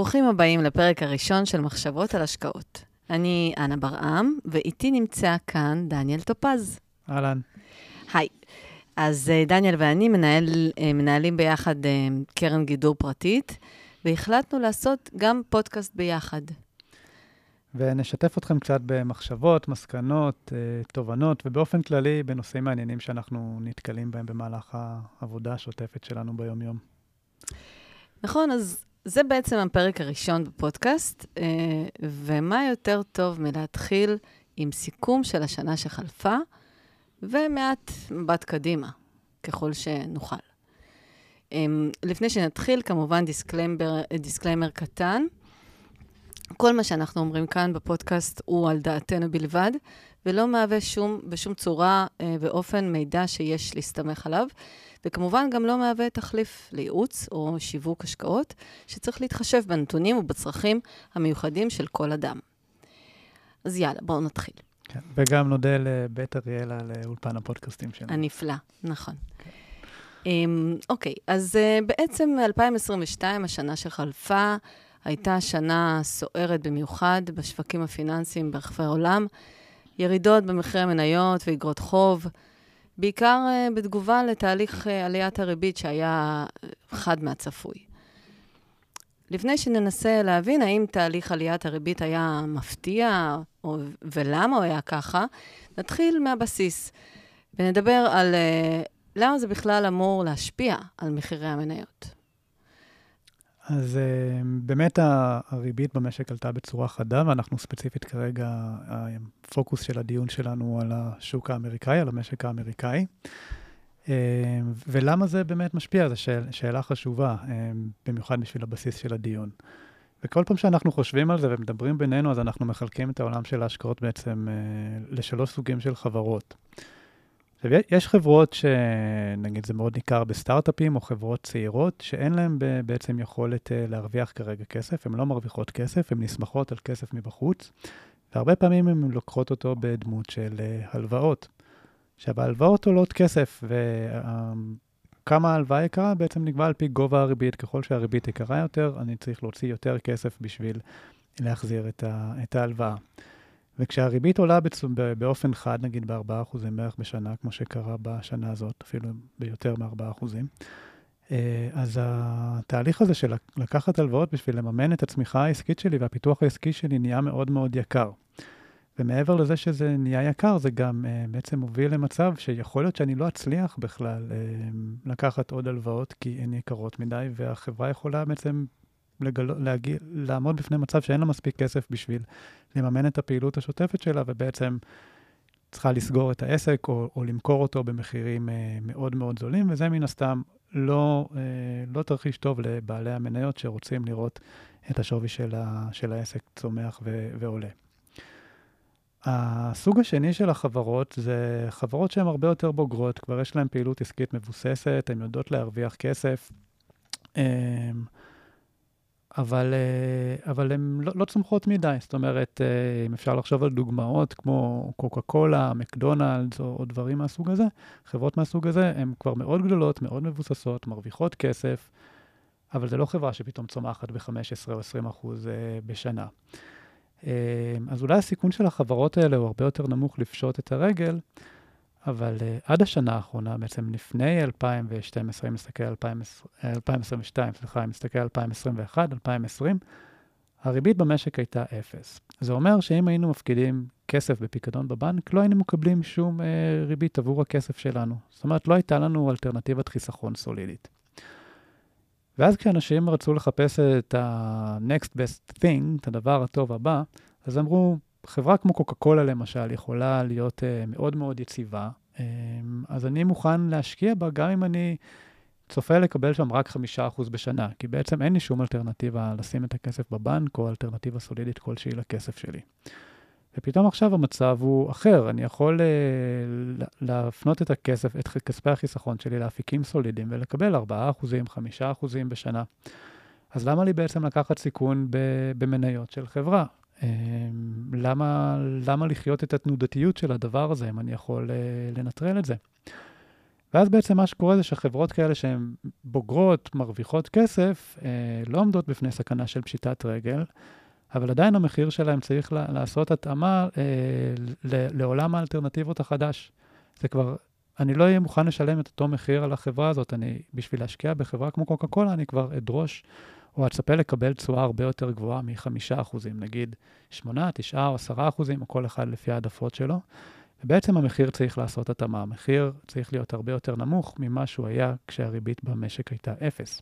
ברוכים הבאים לפרק הראשון של מחשבות על השקעות. אני אנה ברעם, ואיתי נמצא כאן דניאל טופז. אהלן. היי. אז אה, דניאל ואני מנהל, אה, מנהלים ביחד אה, קרן גידור פרטית, והחלטנו לעשות גם פודקאסט ביחד. ונשתף אתכם קצת במחשבות, מסקנות, תובנות, ובאופן כללי בנושאים מעניינים שאנחנו נתקלים בהם במהלך העבודה השוטפת שלנו ביום-יום. נכון, אז זה בעצם הפרק הראשון בפודקאסט, ומה יותר טוב מלהתחיל עם סיכום של השנה שחלפה, ומעט מבט קדימה, ככל שנוכל. אמ, לפני שנתחיל, כמובן disclaimer, disclaimer קטן. כל מה שאנחנו אומרים כאן בפודקאסט הוא על דעתנו בלבד, ולא מהווה שום, בשום צורה אה, ואופן מידע שיש להסתמך עליו, וכמובן גם לא מהווה תחליף לייעוץ או שיווק השקעות, שצריך להתחשב בנתונים ובצרכים המיוחדים של כל אדם. אז יאללה, בואו נתחיל. כן, וגם נודה לבית אריאלה על אולפן הפודקאסטים שלנו. הנפלא, נכון. כן. Um, אוקיי, אז uh, בעצם 2022, השנה שחלפה, הייתה שנה סוערת במיוחד בשווקים הפיננסיים ברחבי העולם. ירידות במחירי המניות ואגרות חוב, בעיקר uh, בתגובה לתהליך uh, עליית הריבית שהיה חד מהצפוי. לפני שננסה להבין האם תהליך עליית הריבית היה מפתיע, או, ולמה הוא היה ככה, נתחיל מהבסיס, ונדבר על למה זה בכלל אמור להשפיע על מחירי המניות. אז uh, באמת הריבית במשק עלתה בצורה חדה, ואנחנו ספציפית כרגע, הפוקוס של הדיון שלנו על השוק האמריקאי, על המשק האמריקאי. אה, ולמה זה באמת משפיע? זו שאל, שאלה חשובה, אה, במיוחד בשביל הבסיס של הדיון. וכל פעם שאנחנו חושבים על זה ומדברים בינינו, אז אנחנו מחלקים את העולם של ההשקעות בעצם אה, לשלוש סוגים של חברות. עכשיו, יש חברות שנגיד זה מאוד ניכר בסטארט-אפים או חברות צעירות, שאין להן בעצם יכולת להרוויח כרגע כסף, הן לא מרוויחות כסף, הן נסמכות על כסף מבחוץ, והרבה פעמים הן לוקחות אותו בדמות של הלוואות. עכשיו, ההלוואות עולות כסף, וכמה ההלוואה יקרה בעצם נקבע על פי גובה הריבית. ככל שהריבית יקרה יותר, אני צריך להוציא יותר כסף בשביל להחזיר את ההלוואה. וכשהריבית עולה בצ... באופן חד, נגיד ב-4% בערך בשנה, כמו שקרה בשנה הזאת, אפילו ביותר מ-4%, אה, אז התהליך הזה של לקחת הלוואות בשביל לממן את הצמיחה העסקית שלי והפיתוח העסקי שלי נהיה מאוד מאוד יקר. ומעבר לזה שזה נהיה יקר, זה גם uh, בעצם מוביל למצב שיכול להיות שאני לא אצליח בכלל uh, לקחת עוד הלוואות, כי הן יקרות מדי, והחברה יכולה בעצם לגל... להגיע, לעמוד בפני מצב שאין לה מספיק כסף בשביל לממן את הפעילות השוטפת שלה, ובעצם צריכה לסגור את העסק או, או למכור אותו במחירים uh, מאוד מאוד זולים, וזה מן הסתם לא, uh, לא תרחיש טוב לבעלי המניות שרוצים לראות את השווי של, ה, של העסק צומח ו, ועולה. הסוג השני של החברות זה חברות שהן הרבה יותר בוגרות, כבר יש להן פעילות עסקית מבוססת, הן יודעות להרוויח כסף, אמ, אבל, אה, אבל הן לא, לא צומחות מדי. זאת אומרת, אה, אם אפשר לחשוב על דוגמאות כמו קוקה קולה, מקדונלדס או, או דברים מהסוג הזה, חברות מהסוג הזה הן כבר מאוד גדולות, מאוד מבוססות, מרוויחות כסף, אבל זו לא חברה שפתאום צומחת ב-15 או 20 אחוז אה, בשנה. אז אולי הסיכון של החברות האלה הוא הרבה יותר נמוך לפשוט את הרגל, אבל uh, עד השנה האחרונה, בעצם לפני 2012, אם נסתכל על 2022, סליחה, אם נסתכל על 2021, 2020, הריבית במשק הייתה אפס. זה אומר שאם היינו מפקידים כסף בפיקדון בבנק, לא היינו מקבלים שום uh, ריבית עבור הכסף שלנו. זאת אומרת, לא הייתה לנו אלטרנטיבת חיסכון סולידית. ואז כשאנשים רצו לחפש את ה-next best thing, את הדבר הטוב הבא, אז אמרו, חברה כמו קוקה קולה למשל יכולה להיות uh, מאוד מאוד יציבה, um, אז אני מוכן להשקיע בה גם אם אני צופה לקבל שם רק חמישה אחוז בשנה, כי בעצם אין לי שום אלטרנטיבה לשים את הכסף בבנק או אלטרנטיבה סולידית כלשהי לכסף שלי. ופתאום עכשיו המצב הוא אחר, אני יכול uh, להפנות את הכסף, את כספי החיסכון שלי לאפיקים סולידיים ולקבל 4%, 5% בשנה. אז למה לי בעצם לקחת סיכון במניות של חברה? Um, למה, למה לחיות את התנודתיות של הדבר הזה, אם אני יכול uh, לנטרל את זה? ואז בעצם מה שקורה זה שחברות כאלה שהן בוגרות, מרוויחות כסף, אה, לא עומדות בפני סכנה של פשיטת רגל, אבל עדיין המחיר שלהם צריך לעשות התאמה אה, לעולם האלטרנטיבות החדש. זה כבר, אני לא אהיה מוכן לשלם את אותו מחיר על החברה הזאת. אני, בשביל להשקיע בחברה כמו קוקה קולה, אני כבר אדרוש או אצפה לקבל תשואה הרבה יותר גבוהה מ-5%, נגיד 8, 9 או 10 אחוזים, או כל אחד לפי העדפות שלו. ובעצם המחיר צריך לעשות התאמה. המחיר צריך להיות הרבה יותר נמוך ממה שהוא היה כשהריבית במשק הייתה אפס.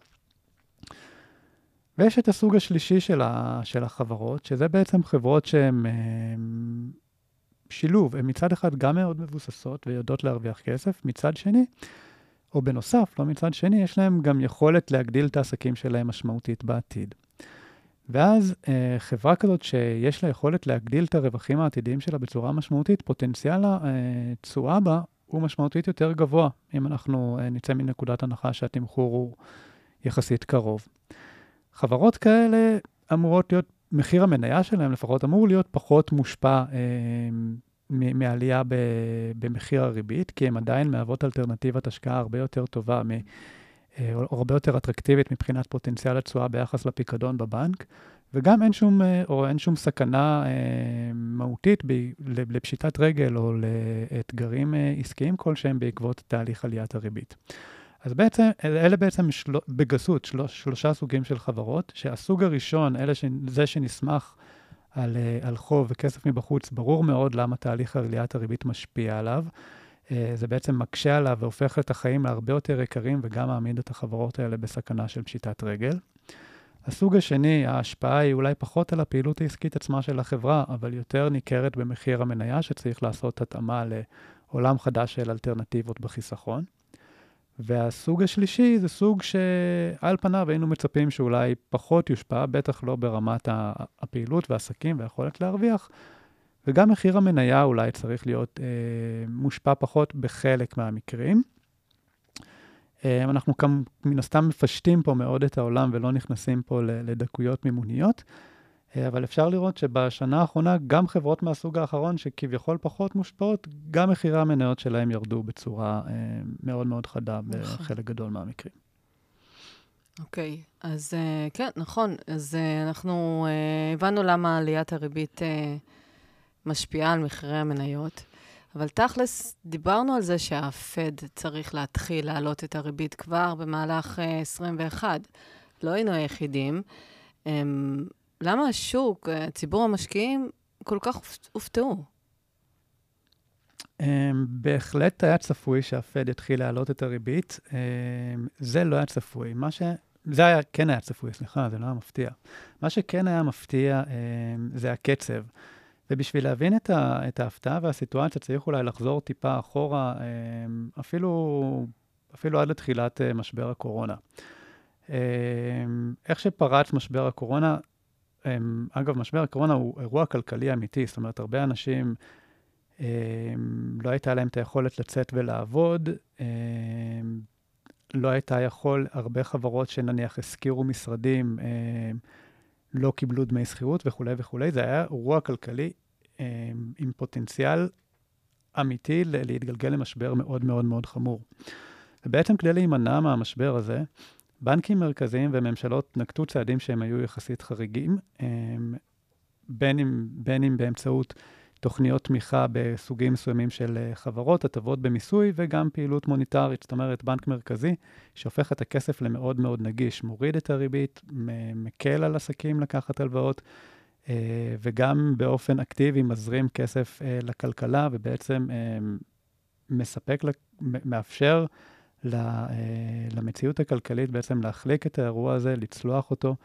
ויש את הסוג השלישי של, ה, של החברות, שזה בעצם חברות שהן שילוב. הן מצד אחד גם מאוד מבוססות ויודעות להרוויח כסף, מצד שני, או בנוסף, לא מצד שני, יש להן גם יכולת להגדיל את העסקים שלהן משמעותית בעתיד. ואז אה, חברה כזאת שיש לה יכולת להגדיל את הרווחים העתידיים שלה בצורה משמעותית, פוטנציאל התשואה אה, בה הוא משמעותית יותר גבוה, אם אנחנו אה, נצא מנקודת הנחה שהתמחור הוא יחסית קרוב. חברות כאלה אמורות להיות, מחיר המניה שלהן לפחות אמור להיות פחות מושפע אה, מעלייה במחיר הריבית, כי הן עדיין מהוות אלטרנטיבת השקעה הרבה יותר טובה, מ, אה, או הרבה יותר אטרקטיבית מבחינת פוטנציאל התשואה ביחס לפיקדון בבנק, וגם אין שום, אה, או אין שום סכנה אה, מהותית ב, לפשיטת רגל או לאתגרים עסקיים כלשהם בעקבות תהליך עליית הריבית. אז בעצם, אלה בעצם של... בגסות שלוש, שלושה סוגים של חברות, שהסוג הראשון, אלה ש... זה שנסמך על, על חוב וכסף מבחוץ, ברור מאוד למה תהליך עליית הריבית משפיע עליו. זה בעצם מקשה עליו והופך את החיים להרבה יותר יקרים וגם מעמיד את החברות האלה בסכנה של פשיטת רגל. הסוג השני, ההשפעה היא אולי פחות על הפעילות העסקית עצמה של החברה, אבל יותר ניכרת במחיר המניה, שצריך לעשות התאמה לעולם חדש של אלטרנטיבות בחיסכון. והסוג השלישי זה סוג שעל פניו היינו מצפים שאולי פחות יושפע, בטח לא ברמת הפעילות והעסקים והיכולת להרוויח, וגם מחיר המניה אולי צריך להיות אה, מושפע פחות בחלק מהמקרים. אה, אנחנו כאן מן הסתם מפשטים פה מאוד את העולם ולא נכנסים פה לדקויות מימוניות. אה, אבל אפשר לראות שבשנה האחרונה גם חברות מהסוג האחרון, שכביכול פחות מושפעות, גם מחירי המניות שלהם ירדו בצורה אה, מאוד מאוד חדה נכון. בחלק גדול מהמקרים. אוקיי, okay, אז uh, כן, נכון. אז uh, אנחנו uh, הבנו למה עליית הריבית uh, משפיעה על מחירי המניות, אבל תכלס, דיברנו על זה שהפד צריך להתחיל להעלות את הריבית כבר במהלך uh, 21. לא היינו היחידים. למה השוק, אה, ציבור המשקיעים, כל כך הופתעו? Um, בהחלט היה צפוי שהפד יתחיל להעלות את הריבית. Um, זה לא היה צפוי. מה ש... זה היה, כן היה צפוי, סליחה, זה לא היה מפתיע. מה שכן היה מפתיע um, זה הקצב. ובשביל להבין את, ה, את ההפתעה והסיטואציה, צריך אולי לחזור טיפה אחורה, אפילו, אפילו עד לתחילת uh, משבר הקורונה. איך שפרץ משבר הקורונה, אגב, משבר הקורונה הוא אירוע כלכלי אמיתי, זאת אומרת, הרבה אנשים, לא הייתה להם את היכולת לצאת ולעבוד, לא הייתה יכול, הרבה חברות שנניח השכירו משרדים, לא קיבלו דמי שכירות וכולי וכולי. זה היה אירוע כלכלי עם פוטנציאל אמיתי להתגלגל למשבר מאוד מאוד מאוד חמור. ובעצם כדי להימנע מהמשבר הזה, בנקים מרכזיים וממשלות נקטו צעדים שהם היו יחסית חריגים, בין אם, בין אם באמצעות תוכניות תמיכה בסוגים מסוימים של אה, חברות, הטבות במיסוי וגם פעילות מוניטרית, זאת אומרת, בנק מרכזי שהופך את הכסף למאוד מאוד נגיש, מוריד את הריבית, מקל על עסקים לקחת הלוואות, אה, וגם באופן אקטיבי מזרים כסף אה, לכלכלה ובעצם מספק, מאפשר למציאות הכלכלית בעצם להחליק את האירוע הזה, לצלוח אותו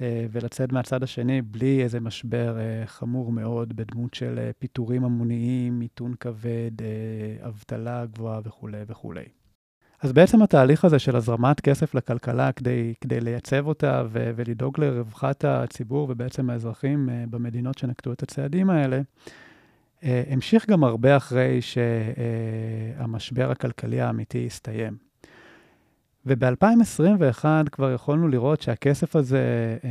אה, ולצאת מהצד השני בלי איזה משבר אה, חמור מאוד בדמות של פיטורים המוניים, מיתון כבד, אבטלה גבוהה וכולי וכולי. אז בעצם התהליך הזה של הזרמת כסף לכלכלה כדי, כדי לייצב אותה ו- ולדאוג לרווחת הציבור ובעצם האזרחים במדינות שנקטו את הצעדים האלה, אה, המשיך גם הרבה אחרי שהמשבר הכלכלי האמיתי הסתיים. וב-2021 כבר יכולנו לראות שהכסף הזה אה,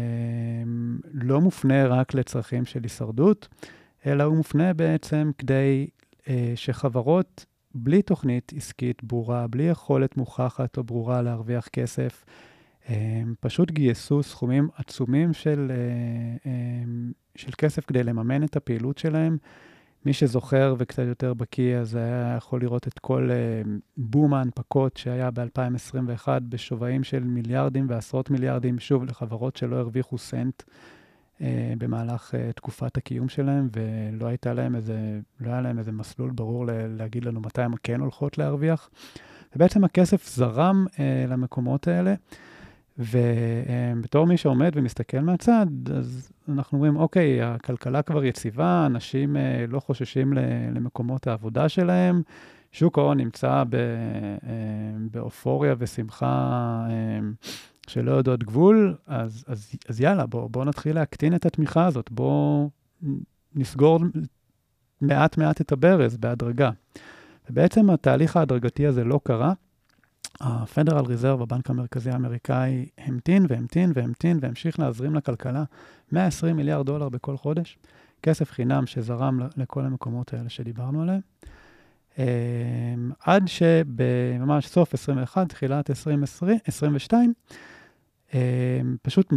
לא מופנה רק לצרכים של הישרדות, אלא הוא מופנה בעצם כדי אה, שחברות בלי תוכנית עסקית ברורה, בלי יכולת מוכחת או ברורה להרוויח כסף, הם פשוט גייסו סכומים עצומים של, אה, של כסף כדי לממן את הפעילות שלהם. מי שזוכר וקצת יותר בקיא, אז היה יכול לראות את כל בום ההנפקות שהיה ב-2021 בשווים של מיליארדים ועשרות מיליארדים, שוב, לחברות שלא הרוויחו סנט. אה, במהלך אה, תקופת הקיום שלהם, ולא הייתה להם איזה, לא היה להם איזה מסלול ברור להגיד לנו מתי הן כן הולכות להרוויח. ובעצם הכסף זרם אה, למקומות האלה, ובתור מי שעומד ומסתכל מהצד, אז אנחנו אומרים, אוקיי, הכלכלה כבר יציבה, אנשים לא חוששים למקומות העבודה שלהם, שוק ההון נמצא באופוריה ושמחה שלא יודעות גבול, אז, אז, אז יאללה, בואו בוא נתחיל להקטין את התמיכה הזאת, בואו נסגור מעט-מעט את הברז בהדרגה. ובעצם התהליך ההדרגתי הזה לא קרה. ה-Federal Reserve, הבנק המרכזי האמריקאי, המתין והמתין והמתין והמשיך להזרים לכלכלה 120 מיליארד דולר בכל חודש, כסף חינם שזרם לכל המקומות האלה שדיברנו עליהם. עד שבממש סוף 21, תחילת 2022, אמ, פשוט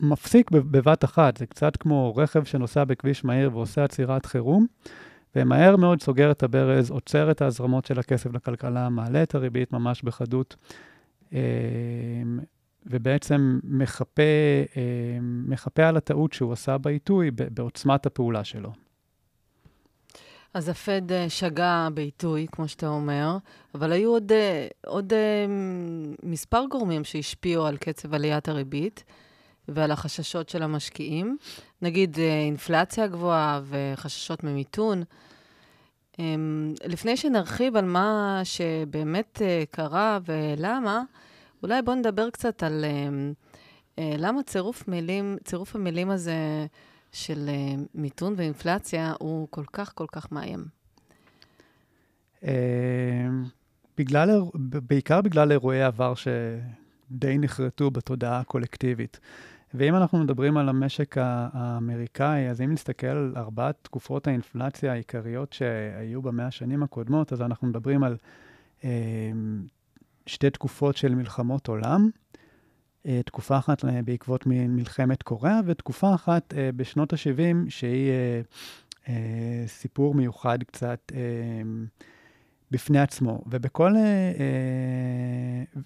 מפסיק בבת אחת. זה קצת כמו רכב שנוסע בכביש מהיר ועושה עצירת חירום, ומהר מאוד סוגר את הברז, עוצר את ההזרמות של הכסף לכלכלה, מעלה את הריבית ממש בחדות, אמ, ובעצם מחפה, אמ, מחפה על הטעות שהוא עשה בעיתוי בעוצמת הפעולה שלו. אז הפד אה, שגה בעיתוי, כמו שאתה אומר, אבל היו עוד, אה, עוד אה, מספר גורמים שהשפיעו על קצב עליית הריבית ועל החששות של המשקיעים. נגיד אינפלציה גבוהה וחששות ממיתון. אמ, לפני שנרחיב על מה שבאמת קרה ולמה, אולי בואו נדבר קצת על למה צירוף, מילים, צירוף המילים הזה של מיתון ואינפלציה הוא כל כך, כל כך מאיים? Uh, בגלל, בעיקר בגלל אירועי עבר שדי נחרטו בתודעה הקולקטיבית. ואם אנחנו מדברים על המשק האמריקאי, אז אם נסתכל על ארבעת תקופות האינפלציה העיקריות שהיו במאה השנים הקודמות, אז אנחנו מדברים על uh, שתי תקופות של מלחמות עולם, אה, תקופה אחת בעקבות מלחמת קוריאה, ותקופה אחת אה, בשנות ה-70, שהיא אה, סיפור מיוחד קצת בפני עצמו. ובכל...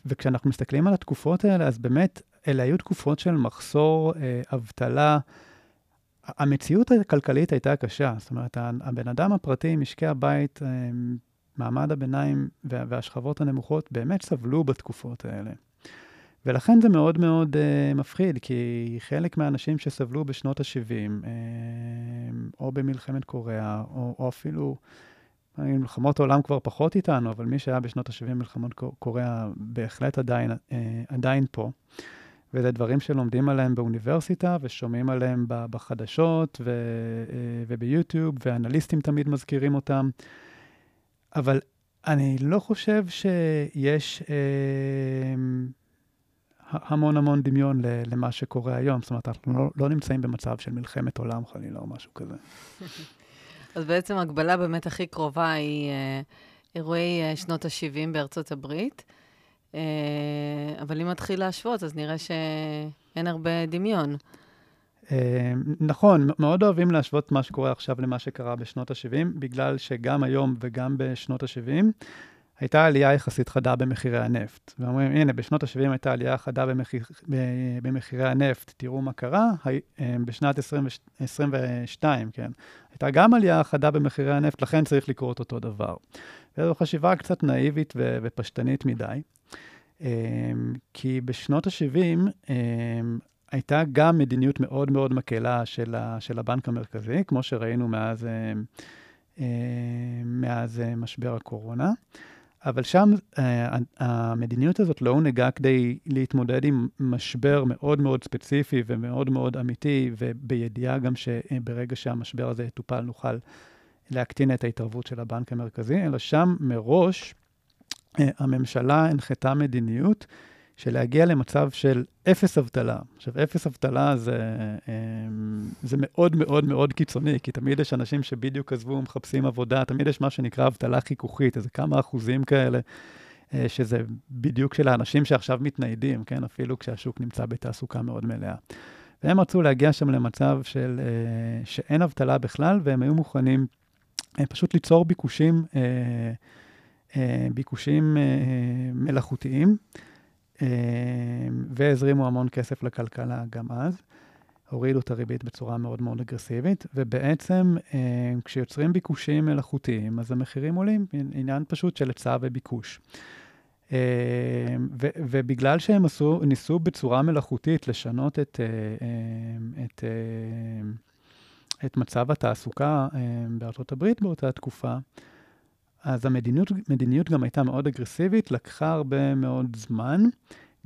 וכשאנחנו מסתכלים על התקופות האלה, אז באמת, אלה היו תקופות של מחסור, אבטלה. המציאות הכלכלית הייתה קשה. זאת אומרת, הבן אדם הפרטי, משקי הבית, מעמד הביניים והשכבות הנמוכות באמת סבלו בתקופות האלה. ולכן זה מאוד מאוד uh, מפחיד, כי חלק מהאנשים שסבלו בשנות ה-70, uh, או במלחמת קוריאה, או, או אפילו, מלחמות העולם כבר פחות איתנו, אבל מי שהיה בשנות ה-70 מלחמות קוריאה בהחלט עדיין, uh, עדיין פה. וזה דברים שלומדים עליהם באוניברסיטה ושומעים עליהם בחדשות ו, uh, וביוטיוב, ואנליסטים תמיד מזכירים אותם. אבל אני לא חושב שיש... Uh, המון המון דמיון למה שקורה היום. זאת אומרת, אנחנו לא, לא נמצאים במצב של מלחמת עולם חלילה או משהו כזה. אז בעצם ההגבלה באמת הכי קרובה היא אה, אירועי אה, שנות ה-70 בארצות הברית. אה, אבל אם נתחיל להשוות, אז נראה שאין הרבה דמיון. נכון, מאוד אוהבים להשוות מה שקורה עכשיו למה שקרה בשנות ה-70, בגלל שגם היום וגם בשנות ה-70, הייתה עלייה יחסית חדה במחירי הנפט. ואומרים, הנה, בשנות ה-70 הייתה עלייה חדה במחיר, במחירי הנפט, תראו מה קרה. אה, בשנת 2022, כן, הייתה גם עלייה חדה במחירי הנפט, לכן צריך לקרות אותו דבר. וזו חשיבה קצת נאיבית ו- ופשטנית מדי, אה, כי בשנות ה-70 אה, הייתה גם מדיניות מאוד מאוד מקלה של, ה- של הבנק המרכזי, כמו שראינו מאז, מאז משבר הקורונה. אבל שם uh, המדיניות הזאת לא הונהגה כדי להתמודד עם משבר מאוד מאוד ספציפי ומאוד מאוד אמיתי, ובידיעה גם שברגע שהמשבר הזה יטופל נוכל להקטין את ההתערבות של הבנק המרכזי, אלא שם מראש uh, הממשלה הנחתה מדיניות של להגיע למצב של אפס אבטלה. עכשיו, אפס אבטלה זה, אמ, זה מאוד מאוד מאוד קיצוני, כי תמיד יש אנשים שבדיוק עזבו, מחפשים עבודה, תמיד יש מה שנקרא אבטלה חיכוכית, איזה כמה אחוזים כאלה, אה, שזה בדיוק של האנשים שעכשיו מתניידים, כן? אפילו כשהשוק נמצא בתעסוקה מאוד מלאה. והם רצו להגיע שם למצב של, אה, שאין אבטלה בכלל, והם היו מוכנים אה, פשוט ליצור ביקושים, ביקושים מלאכותיים. אה, והזרימו המון כסף לכלכלה גם אז. הורידו את הריבית בצורה מאוד מאוד אגרסיבית, ובעצם אה, כשיוצרים ביקושים מלאכותיים, אז המחירים עולים, עניין פשוט של היצע וביקוש. אה, ו- ובגלל שהם עשו, ניסו בצורה מלאכותית לשנות את, את, את מצב התעסוקה בארצות הברית באותה תקופה, אז המדיניות גם הייתה מאוד אגרסיבית, לקחה הרבה מאוד זמן,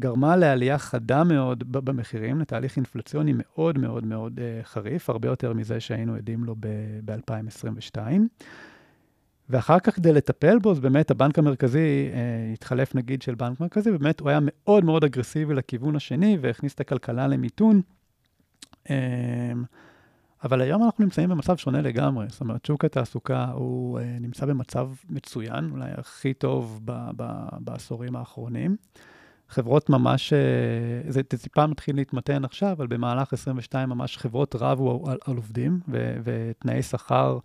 גרמה לעלייה חדה מאוד במחירים, לתהליך אינפלציוני מאוד מאוד מאוד uh, חריף, הרבה יותר מזה שהיינו עדים לו ב-2022. ואחר כך, כדי לטפל בו, אז באמת הבנק המרכזי, uh, התחלף נגיד של בנק מרכזי, באמת הוא היה מאוד מאוד אגרסיבי לכיוון השני, והכניס את הכלכלה למיתון. Uh, אבל היום אנחנו נמצאים במצב שונה לגמרי. זאת אומרת, שוק התעסוקה הוא uh, נמצא במצב מצוין, אולי הכי טוב ב- ב- בעשורים האחרונים. חברות ממש, uh, זה טיפה מתחיל להתמתן עכשיו, אבל במהלך 22 ממש חברות רבו על, על עובדים, ו- ותנאי שכר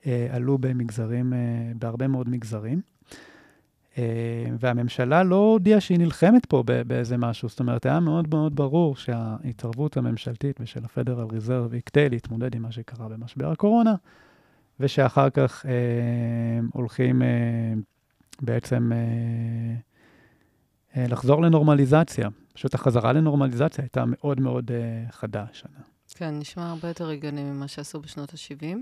uh, עלו במגזרים, uh, בהרבה מאוד מגזרים. אה, והממשלה לא הודיעה שהיא נלחמת פה באיזה משהו. זאת אומרת, היה מאוד מאוד ברור שההתערבות הממשלתית ושל ה-Federal Reserve היא כדי להתמודד עם מה שקרה במשבר הקורונה, ושאחר כך אה, הולכים אה, בעצם אה, אה, לחזור לנורמליזציה. פשוט החזרה לנורמליזציה הייתה מאוד מאוד אה, חדה השנה. כן, נשמע הרבה יותר הגיוני ממה שעשו בשנות ה-70.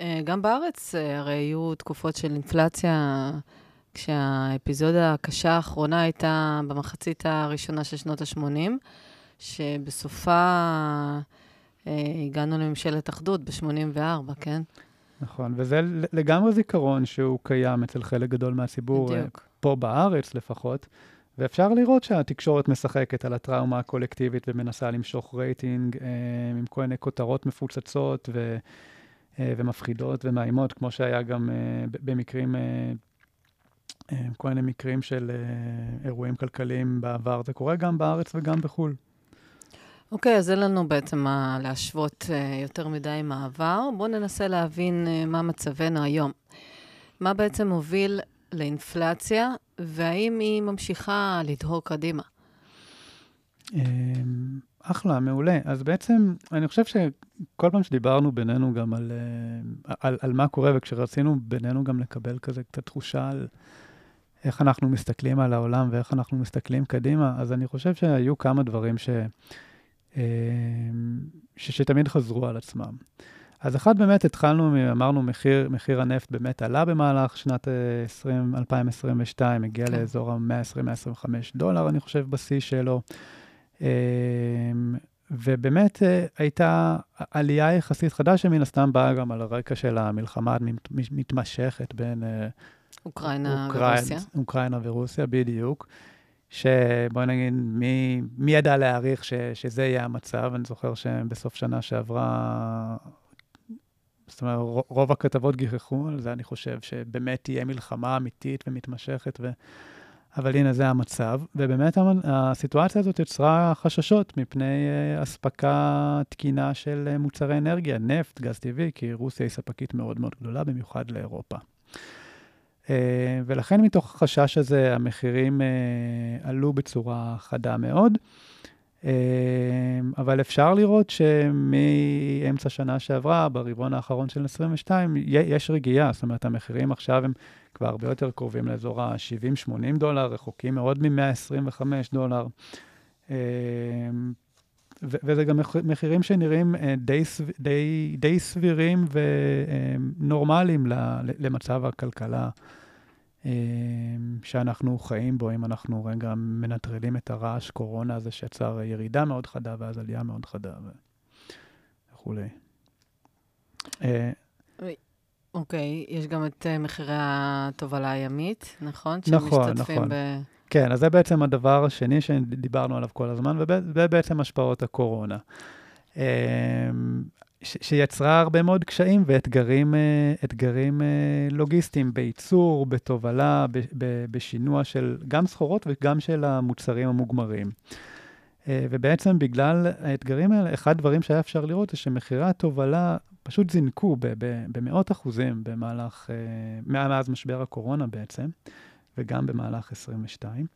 אה, גם בארץ אה, הרי היו תקופות של אינפלציה כשהאפיזודה הקשה האחרונה הייתה במחצית הראשונה של שנות ה-80, שבסופה אה, הגענו לממשלת אחדות ב-84, כן? נכון, וזה לגמרי זיכרון שהוא קיים אצל חלק גדול מהציבור, אה, בדיוק. פה בארץ לפחות, ואפשר לראות שהתקשורת משחקת על הטראומה הקולקטיבית ומנסה למשוך רייטינג אה, עם כל מיני כותרות מפוצצות ו, אה, ומפחידות ומאיימות, כמו שהיה גם אה, במקרים... אה, אה, כל מיני מקרים של אה, אירועים כלכליים בעבר. זה קורה גם בארץ וגם בחו"ל. אוקיי, okay, אז אין לנו בעצם מה להשוות uh, יותר מדי עם העבר. בואו ננסה להבין מה מצבנו היום. מה בעצם מוביל לאינפלציה, והאם היא ממשיכה לדהור קדימה? אחלה, מעולה. אז בעצם, אני חושב שכל פעם שדיברנו בינינו גם על, על, על מה קורה, וכשרצינו בינינו גם לקבל כזה קצת תחושה על איך אנחנו מסתכלים על העולם ואיך אנחנו מסתכלים קדימה, אז אני חושב שהיו כמה דברים ש, אה, ש, שתמיד חזרו על עצמם. אז אחד באמת התחלנו, אמרנו, מחיר, מחיר הנפט באמת עלה במהלך שנת 20, אה, 2022, הגיע כן. לאזור ה-120-125 דולר, אני חושב, בשיא שלו. אה, ובאמת הייתה עלייה יחסית חדה, שמן הסתם באה גם על הרקע של המלחמה המתמשכת בין אוקראינה ורוסיה. אוקראינה ורוסיה, בדיוק. שבואי נגיד, מי, מי ידע להעריך ש, שזה יהיה המצב? אני זוכר שבסוף שנה שעברה, זאת אומרת, רוב הכתבות גיחכו על זה, אני חושב, שבאמת תהיה מלחמה אמיתית ומתמשכת, ו... אבל הנה, זה המצב. ובאמת הסיטואציה הזאת יצרה חששות מפני אה, אספקה תקינה של אה, מוצרי אנרגיה, נפט, גז טבעי, כי רוסיה היא ספקית מאוד מאוד גדולה, במיוחד לאירופה. אה, ולכן מתוך החשש הזה המחירים עלו בצורה חדה מאוד. אבל אפשר לראות שמאמצע שנה שעברה, ברבעון האחרון של 22, יש רגיעה. זאת אומרת, המחירים עכשיו הם כבר הרבה יותר קרובים לאזור ה-70-80 דולר, רחוקים מאוד מ-125 דולר. וזה גם מחירים שנראים די, די, די סבירים ונורמליים למצב הכלכלה שאנחנו חיים בו, אם אנחנו רגע מנטרלים את הרעש קורונה הזה שיצר ירידה מאוד חדה ואז עלייה מאוד חדה וכולי. אוקיי, יש גם את מחירי התובלה הימית, נכון? נכון, נכון. ב... כן, אז זה בעצם הדבר השני שדיברנו עליו כל הזמן, וזה בעצם השפעות הקורונה. אמ, ש- שיצרה הרבה מאוד קשיים ואתגרים אתגרים לוגיסטיים בייצור, בתובלה, ב- ב- בשינוע של גם סחורות וגם של המוצרים המוגמרים. ובעצם בגלל האתגרים האלה, אחד הדברים שהיה אפשר לראות זה שמחירי התובלה פשוט זינקו במאות אחוזים במהלך, מאז משבר הקורונה בעצם. וגם במהלך 22.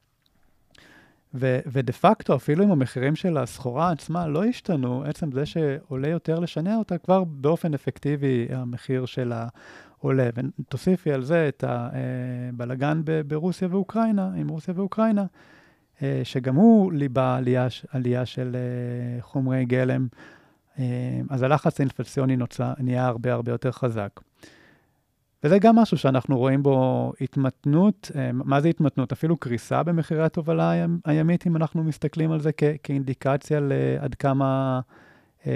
ו- ודה פקטו, אפילו אם המחירים של הסחורה עצמה לא השתנו, עצם זה שעולה יותר לשנע אותה, כבר באופן אפקטיבי המחיר שלה עולה. ותוסיפי על זה את הבלגן ב- ברוסיה ואוקראינה, עם רוסיה ואוקראינה, אה, שגם הוא ליבה עלייה, עלייה של אה, חומרי גלם, אה, אז הלחץ האינפלציוני נהיה הרבה הרבה יותר חזק. וזה גם משהו שאנחנו רואים בו התמתנות, אה, מה זה התמתנות? אפילו קריסה במחירי התובלה הימית, אם אנחנו מסתכלים על זה כ- כאינדיקציה לעד כמה, אה,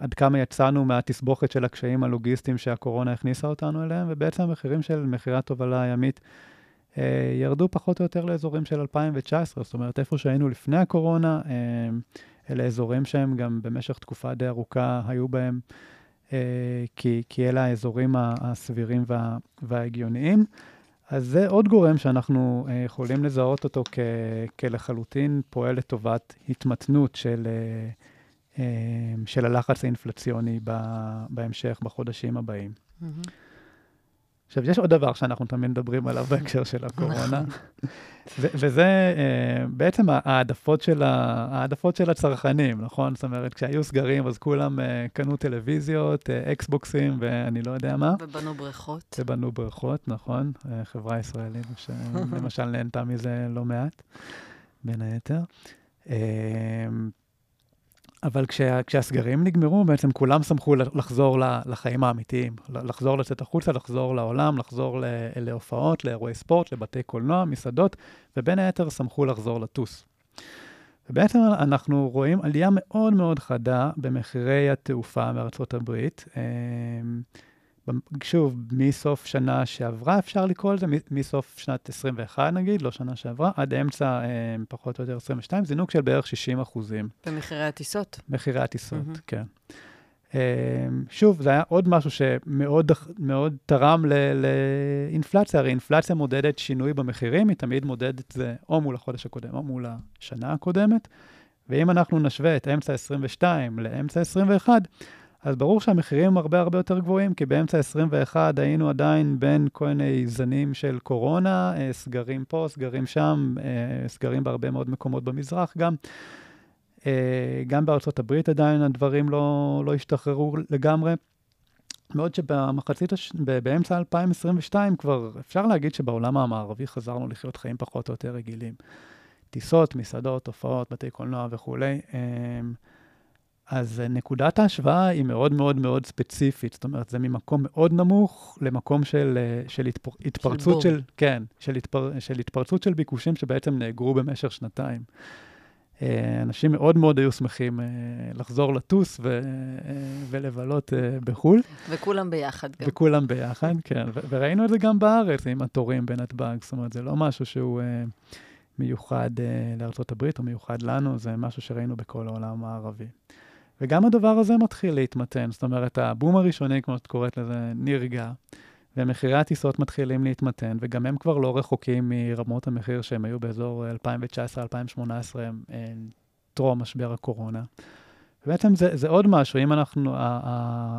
עד כמה יצאנו מהתסבוכת של הקשיים הלוגיסטיים שהקורונה הכניסה אותנו אליהם, ובעצם המחירים של מחירי התובלה הימית אה, ירדו פחות או יותר לאזורים של 2019, זאת אומרת, איפה שהיינו לפני הקורונה, אלה אזורים שהם גם במשך תקופה די ארוכה היו בהם. אה, כי, כי אלה האזורים הסבירים וה, וההגיוניים. אז זה עוד גורם שאנחנו אה, יכולים לזהות אותו כ, כלחלוטין פועל לטובת התמתנות של, אה, של הלחץ האינפלציוני בהמשך, בחודשים הבאים. Mm-hmm. עכשיו, יש עוד דבר שאנחנו תמיד מדברים עליו בהקשר של הקורונה, נכון. וזה uh, בעצם העדפות של, העדפות של הצרכנים, נכון? זאת אומרת, כשהיו סגרים, אז כולם uh, קנו טלוויזיות, uh, אקסבוקסים ואני לא יודע מה. ובנו בריכות. ובנו בריכות, נכון. חברה ישראלית, שלמשל נהנתה מזה לא מעט, בין היתר. אבל כשה, כשהסגרים נגמרו, בעצם כולם שמחו לחזור לחיים האמיתיים, לחזור לצאת החוצה, לחזור לעולם, לחזור להופעות, לאירועי ספורט, לבתי קולנוע, מסעדות, ובין היתר שמחו לחזור לטוס. ובעצם אנחנו רואים עלייה מאוד מאוד חדה במחירי התעופה מארצות הברית. שוב, מסוף שנה שעברה, אפשר לקרוא לזה, מסוף שנת 21 נגיד, לא שנה שעברה, עד אמצע, אה, פחות או יותר 22, זינוק של בערך 60 אחוזים. במחירי הטיסות? מחירי הטיסות, mm-hmm. כן. אה, שוב, זה היה עוד משהו שמאוד מאוד תרם לאינפלציה, הרי אינפלציה מודדת שינוי במחירים, היא תמיד מודדת זה או מול החודש הקודם או מול השנה הקודמת, ואם אנחנו נשווה את אמצע 22 לאמצע 21, אז ברור שהמחירים הרבה הרבה יותר גבוהים, כי באמצע 21 היינו עדיין בין כל מיני זנים של קורונה, אה, סגרים פה, סגרים שם, אה, סגרים בהרבה מאוד מקומות במזרח גם. אה, גם בארצות הברית עדיין הדברים לא, לא השתחררו לגמרי. בעוד שבמחצית, הש... באמצע 2022 כבר אפשר להגיד שבעולם המערבי חזרנו לחיות חיים פחות או יותר רגילים. טיסות, מסעדות, הופעות, בתי קולנוע וכולי. אז אה, נקודת ההשוואה היא מאוד מאוד מאוד ספציפית. זאת אומרת, זה ממקום מאוד נמוך למקום של, אה, של התפר, התפרצות של, של, כן, של, התפר, של התפרצות של ביקושים שבעצם נאגרו במשך שנתיים. אה, אנשים מאוד מאוד היו שמחים לחזור לטוס ו, ולבלות בחו"ל. וכולם ביחד גם. וכולם ביחד, כן. וראינו את זה גם בארץ עם התורים בנתב"ג. זאת אומרת, זה לא משהו שהוא מיוחד לארה"ב או מיוחד לנו, זה משהו שראינו בכל העולם הערבי. וגם הדבר הזה מתחיל להתמתן, זאת אומרת, הבום הראשוני, כמו שאת קוראת לזה, נרגע, ומחירי הטיסות מתחילים להתמתן, וגם הם כבר לא רחוקים מרמות המחיר שהם היו באזור 2019-2018, אה, טרום משבר הקורונה. ובעצם זה, זה עוד משהו, אם אנחנו,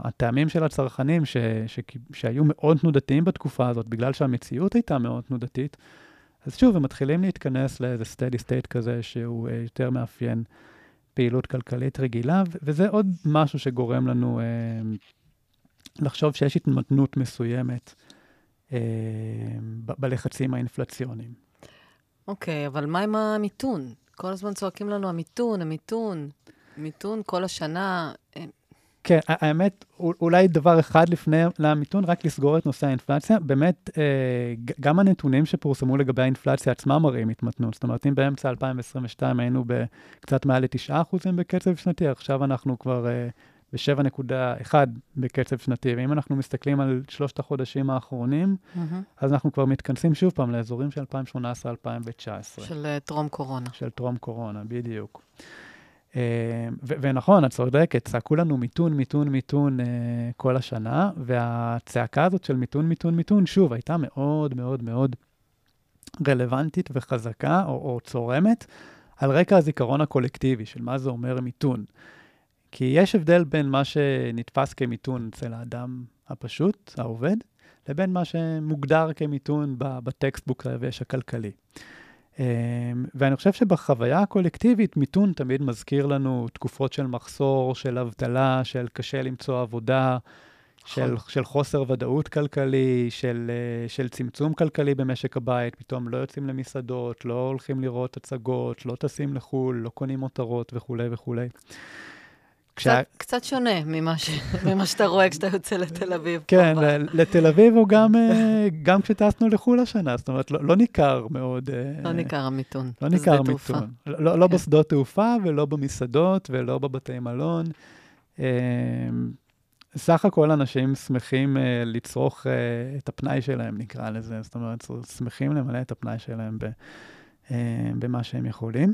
הטעמים של הצרכנים ש, ש, שהיו מאוד תנודתיים בתקופה הזאת, בגלל שהמציאות הייתה מאוד תנודתית, אז שוב, הם מתחילים להתכנס לאיזה steady state כזה שהוא אה, יותר מאפיין פעילות כלכלית רגילה, וזה עוד משהו שגורם לנו אה, לחשוב שיש התמתנות מסוימת אה, ב- בלחצים האינפלציוניים. אוקיי, okay, אבל מה עם המיתון? כל הזמן צועקים לנו המיתון, המיתון, מיתון כל השנה. כן, האמת, אולי דבר אחד לפני למיתון, רק לסגור את נושא האינפלציה. באמת, אה, גם הנתונים שפורסמו לגבי האינפלציה עצמם מראים התמתנות. זאת אומרת, אם באמצע 2022 היינו בקצת מעל ל-9% בקצב שנתי, עכשיו אנחנו כבר אה, ו-7.1 בקצב שנתי. ואם אנחנו מסתכלים על שלושת החודשים האחרונים, מהמם. אז אנחנו כבר מתכנסים שוב פעם לאזורים של 2018-2019. של אה, טרום קורונה. של טרום קורונה, בדיוק. אה, ונכון, את צודקת, צעקו לנו מיתון, מיתון, מיתון אה, כל השנה, והצעקה הזאת של מיתון, מיתון, מיתון, שוב, הייתה מאוד מאוד מאוד רלוונטית וחזקה, או, או צורמת, על רקע הזיכרון הקולקטיבי של מה זה אומר מיתון. כי יש הבדל בין מה שנתפס כמיתון אצל האדם הפשוט, העובד, לבין מה שמוגדר כמיתון בטקסטבוק היבש הכלכלי. אמ, ואני חושב שבחוויה הקולקטיבית, מיתון תמיד מזכיר לנו תקופות של מחסור, של אבטלה, של קשה למצוא עבודה, של, נכון. של חוסר ודאות כלכלי, של, אה, של צמצום כלכלי במשק הבית, פתאום לא יוצאים למסעדות, לא הולכים לראות הצגות, לא טסים לחו"ל, לא קונים מותרות וכולי וכולי. כשה- קצת, קצת שונה ממה, ש... ממה שאתה רואה כשאתה יוצא לתל אביב. כן, לתל אביב או גם, אה, גם כשטסנו לחו"ל השנה, זאת אומרת, לא, לא ניכר מאוד... אה, לא ניכר המיתון. לא ניכר תעופה. מיתון. לא, לא, לא כן. בשדות תעופה ולא במסעדות ולא בבתי מלון. אה, סך הכל אנשים שמחים אה, לצרוך את הפנאי שלהם, נקרא לזה. זאת אומרת, שמחים למלא את הפנאי שלהם ב, במה שהם יכולים.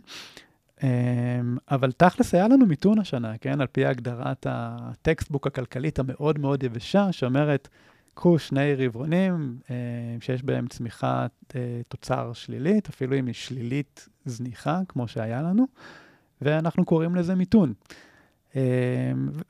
אבל תכלס היה לנו מיתון השנה, כן? על פי הגדרת הטקסטבוק הכלכלית המאוד מאוד יבשה, שאומרת, קחו שני רבעונים אה, שיש בהם צמיחה אה, תוצר שלילית, אפילו אם היא שלילית זניחה, כמו שהיה לנו, ואנחנו קוראים לזה מיתון. ו-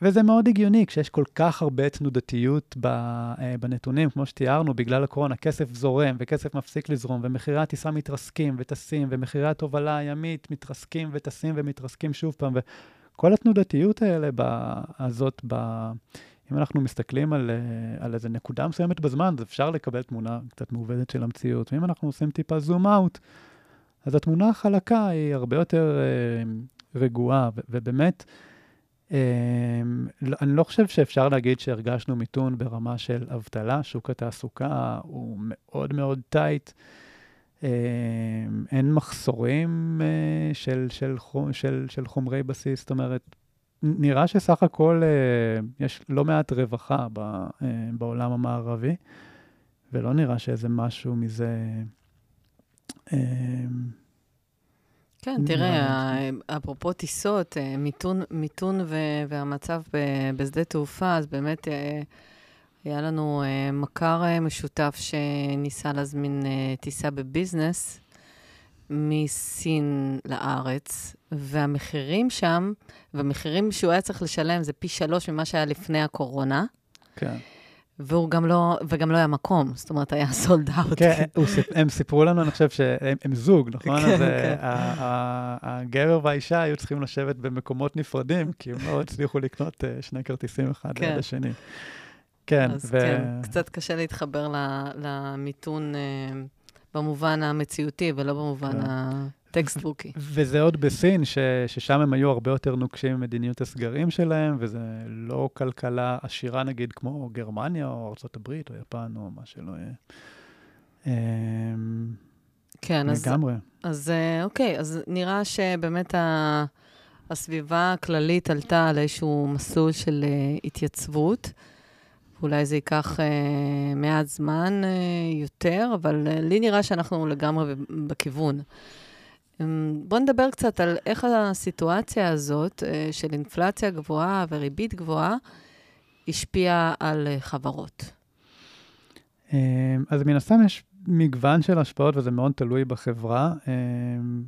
וזה מאוד הגיוני, כשיש כל כך הרבה תנודתיות אה, בנתונים, כמו שתיארנו, בגלל הקורונה, כסף זורם וכסף מפסיק לזרום, ומחירי הטיסה מתרסקים וטסים, ומחירי התובלה הימית מתרסקים וטסים ומתרסקים שוב פעם, וכל התנודתיות האלה הזאת, ב, אם אנחנו מסתכלים על, אה, על איזה נקודה מסוימת בזמן, אז אפשר לקבל תמונה קצת מעובדת של המציאות. ואם אנחנו עושים טיפה זום אאוט, אז התמונה החלקה היא הרבה יותר אה, רגועה, ובאמת, אני לא חושב שאפשר להגיד שהרגשנו מיתון ברמה של אבטלה, שוק התעסוקה הוא מאוד מאוד טייט. אה, אין מחסורים אה, של, של, של, של חומרי בסיס, זאת אומרת, נראה שסך הכל אה, יש לא מעט רווחה אה, בעולם המערבי, ולא נראה שאיזה משהו מזה... כן, תראה. ה- אפרופו טיסות, אה, מיתון, מיתון ו- והמצב ב- בשדה תעופה, אז באמת אה, היה לנו אה, מכר משותף שניסה להזמין טיסה בביזנס מסין לארץ, והמחירים שם, והמחירים שהוא היה צריך לשלם זה פי שלוש ממה שהיה לפני הקורונה, כן. והוא גם לא, וגם לא היה מקום, זאת אומרת, היה סולד אאוט. כן, הם סיפרו לנו, אני חושב שהם הם זוג, נכון? כן, אז אה, כן. ה- ה- הגבר והאישה היו צריכים לשבת במקומות נפרדים, כי הם לא הצליחו לקנות אה, שני כרטיסים אחד כן. ליד השני. כן, אז ו- כן, קצת קשה להתחבר למיתון אה, במובן המציאותי ולא במובן כן. הטקסטבוקי. וזה עוד בסין, ש, ששם הם היו הרבה יותר נוקשים עם מדיניות הסגרים שלהם, וזה לא כלכלה עשירה נגיד כמו גרמניה או ארה"ב או יפן או מה שלא יהיה. אמ, כן, אז, לגמרי. אז אה, אוקיי, אז נראה שבאמת ה, הסביבה הכללית עלתה על איזשהו מסלול של אה, התייצבות. אולי זה ייקח אה, מעט זמן אה, יותר, אבל אה, לי נראה שאנחנו לגמרי בכיוון. אמ, בואו נדבר קצת על איך הסיטואציה הזאת אה, של אינפלציה גבוהה וריבית גבוהה השפיעה על אה, חברות. אמ, אז מן הסתם יש מגוון של השפעות וזה מאוד תלוי בחברה. אמ,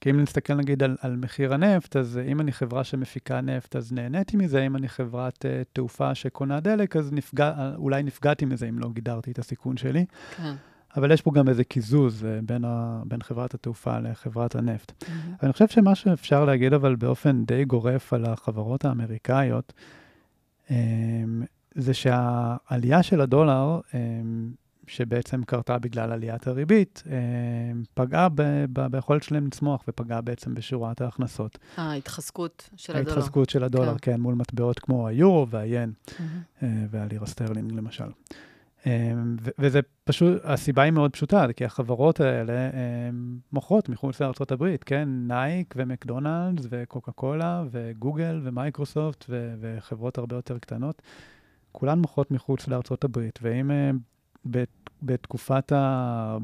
כי אם נסתכל נגיד על, על מחיר הנפט, אז אם אני חברה שמפיקה נפט, אז נהניתי מזה, אם אני חברת uh, תעופה שקונה דלק, אז נפגע, אולי נפגעתי מזה אם לא גידרתי את הסיכון שלי. כן. אבל יש פה גם איזה קיזוז uh, בין, ה, בין חברת התעופה לחברת הנפט. אני חושב שמה שאפשר להגיד, אבל באופן די גורף על החברות האמריקאיות, אמ, זה שהעלייה של הדולר, אמ, שבעצם קרתה בגלל עליית הריבית, אמ, פגעה ב- ב- ביכולת שלהם לצמוח ופגעה בעצם בשורת ההכנסות. ההתחזקות של הדולר. ההתחזקות של הדולר, כן. כן, מול מטבעות כמו היורו והיין מהמם. אה, והלירה סטרלינג למשל. וזה פשוט, הסיבה היא מאוד פשוטה, כי החברות האלה מוכרות מחוץ לארה"ב, כן? נייק ומקדונלדס וקוקה קולה וגוגל ומייקרוסופט וחברות הרבה יותר קטנות, כולן מוכרות מחוץ לארה"ב, ואם בתקופת ה...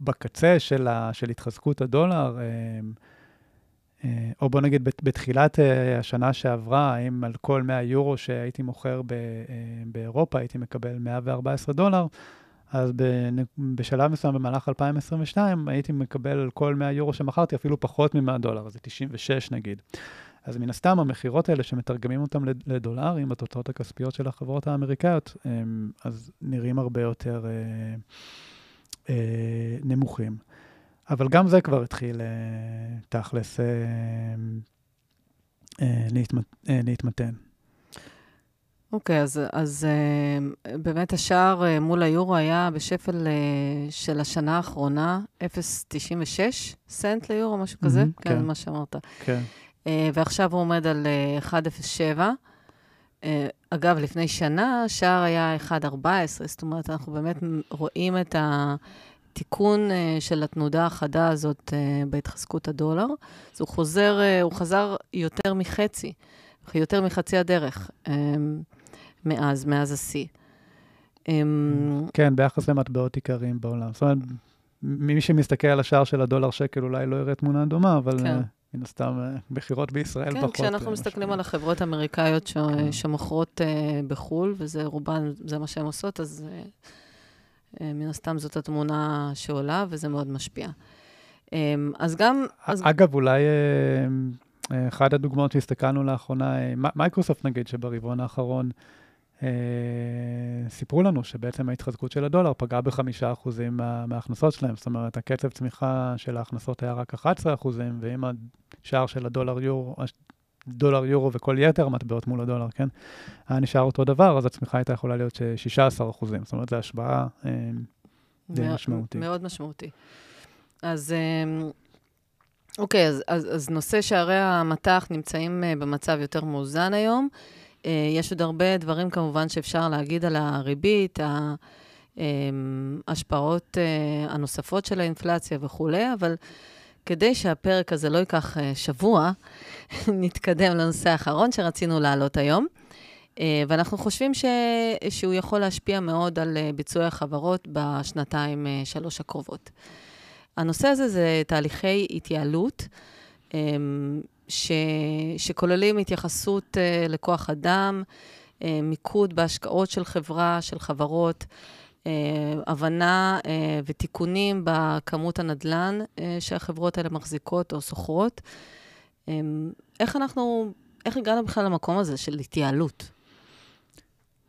בקצה של, ה... של התחזקות הדולר, אה, או בוא נגיד בתחילת אה, השנה שעברה, האם על כל 100 יורו שהייתי מוכר אה, באירופה הייתי מקבל 114 דולר, אז בשלב מסוים במהלך 2022 הייתי מקבל על כל 100 יורו שמכרתי אפילו פחות מ-100 דולר, זה 96 נגיד. אז מן הסתם המכירות האלה שמתרגמים אותם לדולרים, התוצאות הכספיות של החברות האמריקאיות, אז נראים הרבה יותר אה, אה, נמוכים. אבל גם זה כבר התחיל, אה, תכלס, אה, אה, להתמתן. אוקיי, okay, אז, אז באמת השער מול היורו היה בשפל של השנה האחרונה, 0.96 סנט ליורו, משהו כזה? Mm-hmm, כן, כן, מה שאמרת. כן. ועכשיו הוא עומד על 1.07. אגב, לפני שנה השער היה 1.14, זאת אומרת, אנחנו באמת רואים את ה... התיקון uh, של התנודה החדה הזאת uh, בהתחזקות הדולר. אז הוא חוזר, uh, הוא חזר יותר מחצי, יותר מחצי הדרך מאז, מאז השיא. Um, כן, ביחס למטבעות עיקריים בעולם. זאת אומרת, מי שמסתכל על השער של הדולר שקל אולי לא יראה תמונה דומה, אבל כן. מן הסתם מכירות בישראל כן, פחות. כן, כשאנחנו מסתכלים על החברות האמריקאיות ש... כן. שמוכרות uh, בחו"ל, וזה רובן, זה מה שהן עושות, אז... Uh, אה, מן הסתם זאת התמונה שעולה, וזה מאוד משפיע. אמ, אז גם... אז... אגב, אולי אה, אה, אחת הדוגמאות שהסתכלנו לאחרונה, מייקרוסופט נגיד, שברבעון האחרון סיפרו לנו שבעצם ההתחזקות של הדולר פגעה בחמישה אחוזים מה, מההכנסות שלהם. זאת אומרת, הקצב צמיחה של ההכנסות היה רק 11 אחוזים, ואם השער של הדולר יורו, דולר, יורו וכל יתר המטבעות מול הדולר, כן? היה נשאר אותו דבר, אז הצמיחה הייתה יכולה להיות 16 אחוזים. זאת אומרת, זו השוואה אה, די משמעותית. מאוד משמעותי. אז... אה, אוקיי, אז, אז, אז נושא שערי המטח נמצאים uh, במצב יותר מאוזן היום. יש עוד הרבה דברים כמובן שאפשר להגיד על הריבית, ההשפעות הנוספות של האינפלציה וכולי, אבל כדי שהפרק הזה לא ייקח uh, שבוע, נתקדם לנושא האחרון שרצינו להעלות היום. Uh, ואנחנו חושבים ש... שהוא יכול להשפיע מאוד על uh, ביצועי החברות בשנתיים, שלוש הקרובות. הנושא הזה זה תהליכי התייעלות, um, ש... שכוללים התייחסות לכוח אדם, מיקוד בהשקעות של חברה, של חברות, אה, הבנה אה, ותיקונים בכמות הנדל"ן אה, שהחברות האלה מחזיקות או שוכרות. איך אנחנו, איך הגענו בכלל למקום הזה של התייעלות?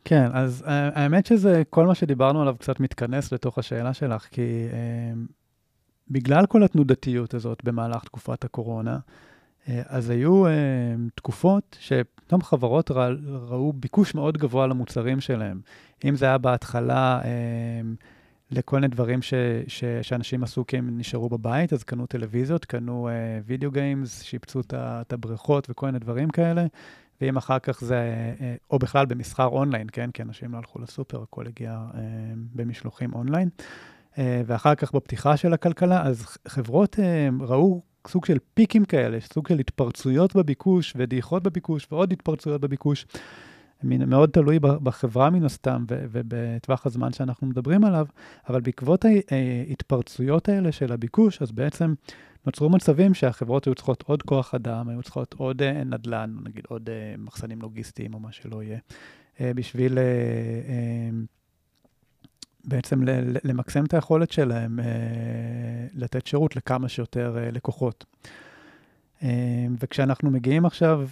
כן, אז האמת שזה, כל מה שדיברנו עליו קצת מתכנס לתוך השאלה שלך, כי בגלל כל התנודתיות הזאת במהלך תקופת הקורונה, אז היו תקופות שפתאום חברות ראו ביקוש מאוד גבוה למוצרים שלהם. אם זה היה בהתחלה אה, לכל מיני דברים ש, ש, שאנשים עשו כי הם נשארו בבית, אז קנו טלוויזיות, קנו אה, וידאו גיימס, שיפצו את הבריכות וכל מיני דברים כאלה. ואם אחר כך זה, אה, או בכלל במסחר אונליין, כן? כי אנשים לא הלכו לסופר, הכל הגיע אה, במשלוחים אונליין. אה, ואחר כך בפתיחה של הכלכלה, אז חברות אה, ראו סוג של פיקים כאלה, סוג של התפרצויות בביקוש ודעיכות בביקוש ועוד התפרצויות בביקוש. מאוד תלוי בחברה מן הסתם ובטווח הזמן שאנחנו מדברים עליו, אבל בעקבות ההתפרצויות האלה של הביקוש, אז בעצם נוצרו מצבים שהחברות היו צריכות עוד כוח אדם, היו צריכות עוד אה, נדל"ן, נגיד עוד אה, מחסנים לוגיסטיים או מה שלא יהיה, אה, בשביל בעצם למקסם את היכולת שלהם לתת שירות לכמה שיותר לקוחות. אמ, וכשאנחנו מגיעים עכשיו,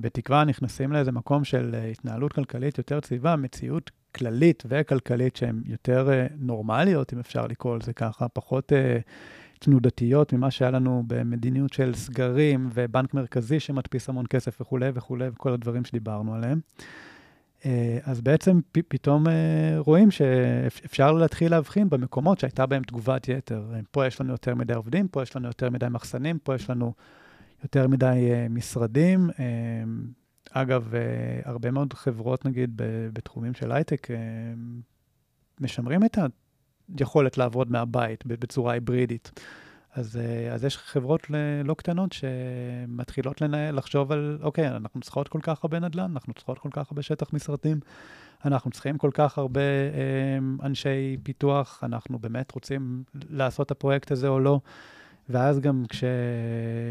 בתקווה נכנסים לאיזה מקום של אה, התנהלות כלכלית יותר ציבה, מציאות כללית וכלכלית שהן יותר אה, נורמליות, אם אפשר לקרוא לזה ככה, פחות אה, תנודתיות ממה שהיה לנו במדיניות של סגרים ובנק מרכזי שמדפיס המון כסף וכולי וכולי, וכל הדברים שדיברנו עליהם. אה, אז בעצם פ, פתאום אה, רואים שאפשר להתחיל להבחין במקומות שהייתה בהם תגובת יתר. אה, פה יש לנו יותר מדי עובדים, פה יש לנו יותר מדי מחסנים, פה יש לנו יותר מדי משרדים. אגב, הרבה מאוד חברות, נגיד, בתחומים של הייטק, משמרים את היכולת לעבוד מהבית בצורה היברידית. אז, אז יש חברות לא קטנות שמתחילות לנהל, לחשוב על, אוקיי, אנחנו צריכות כל כך הרבה נדל"ן, אנחנו צריכות כל כך הרבה שטח משרדים, אנחנו צריכים כל כך הרבה אה, אנשי פיתוח, אנחנו באמת רוצים לעשות את הפרויקט הזה או לא. ואז גם כש,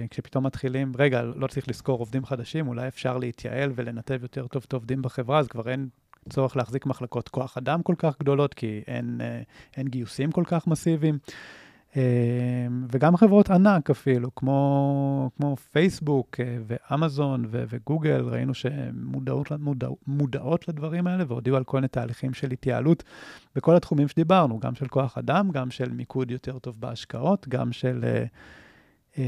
כשפתאום מתחילים, רגע, לא צריך לזכור עובדים חדשים, אולי אפשר להתייעל ולנתב יותר טוב את העובדים בחברה, אז כבר אין צורך להחזיק מחלקות כוח אדם כל כך גדולות, כי אין, אה, אין גיוסים כל כך מסיביים. אמ, וגם חברות ענק אפילו, כמו, כמו פייסבוק אה, ואמזון ו- וגוגל, ראינו שהן מודעות, מודע, מודעות לדברים האלה והודיעו על כל מיני תהליכים של התייעלות בכל התחומים שדיברנו, גם של כוח אדם, גם של מיקוד יותר טוב בהשקעות, גם של uh, um,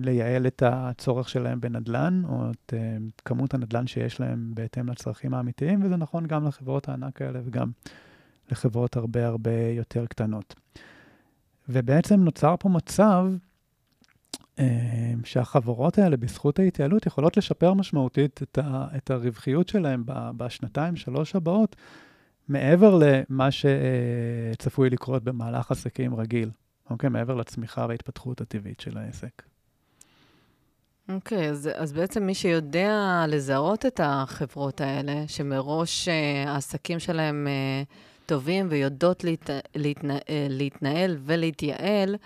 לייעל את הצורך שלהם בנדל"ן, או את uh, כמות הנדל"ן שיש להם בהתאם לצרכים האמיתיים, וזה נכון גם לחברות הענק האלה וגם לחברות הרבה הרבה יותר קטנות. ובעצם נוצר פה מצב אה, שהחברות האלה, בזכות ההתייעלות, יכולות לשפר משמעותית את, ה, את הרווחיות שלהם בשנתיים, שלוש הבאות, מעבר למה שצפוי לקרות במהלך עסקים רגיל, אוקיי? מעבר לצמיחה וההתפתחות הטבעית של העסק. אוקיי, okay, אז, אז בעצם מי שיודע לזהות את החברות האלה, שמראש uh, העסקים שלהם uh, טובים ויודעות להת... להתנה... להתנהל ולהתייעל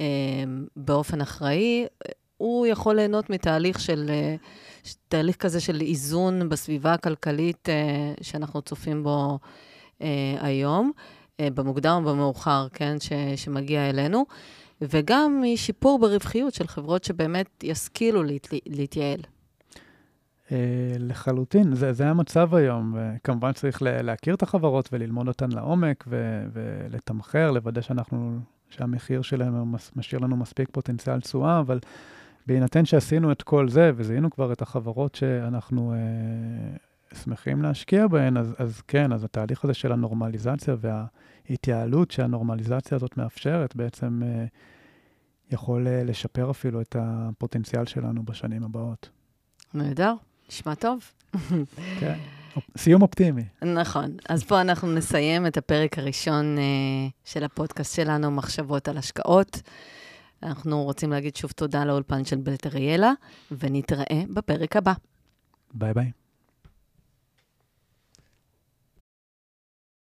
אה, באופן אחראי, הוא יכול ליהנות מתהליך של, אה, תהליך כזה של איזון בסביבה הכלכלית אה, שאנחנו צופים בו היום, במוקדם או במאוחר, כן, ש... שמגיע אלינו, וגם משיפור ברווחיות של חברות שבאמת ישכילו להת... להתייעל. אה, לחלוטין, זה, זה המצב היום, וכמובן צריך להכיר את החברות וללמוד אותן לעומק ו, ולתמחר, לוודא שאנחנו, שהמחיר שלהם משאיר לנו מספיק פוטנציאל תשואה, אבל בהינתן שעשינו את כל זה וזיהינו כבר את החברות שאנחנו אה, שמחים להשקיע בהן, אז, אז כן, אז התהליך הזה של הנורמליזציה וההתייעלות שהנורמליזציה הזאת מאפשרת, בעצם אה, יכול אה, לשפר אפילו את הפוטנציאל שלנו בשנים הבאות. נהדר. נשמע טוב. כן, סיום אופטימי. נכון. אז פה אנחנו נסיים את הפרק הראשון uh, של הפודקאסט שלנו, מחשבות על השקעות. אנחנו רוצים להגיד שוב תודה לאולפן של בלט אריאלה, ונתראה בפרק הבא. ביי ביי.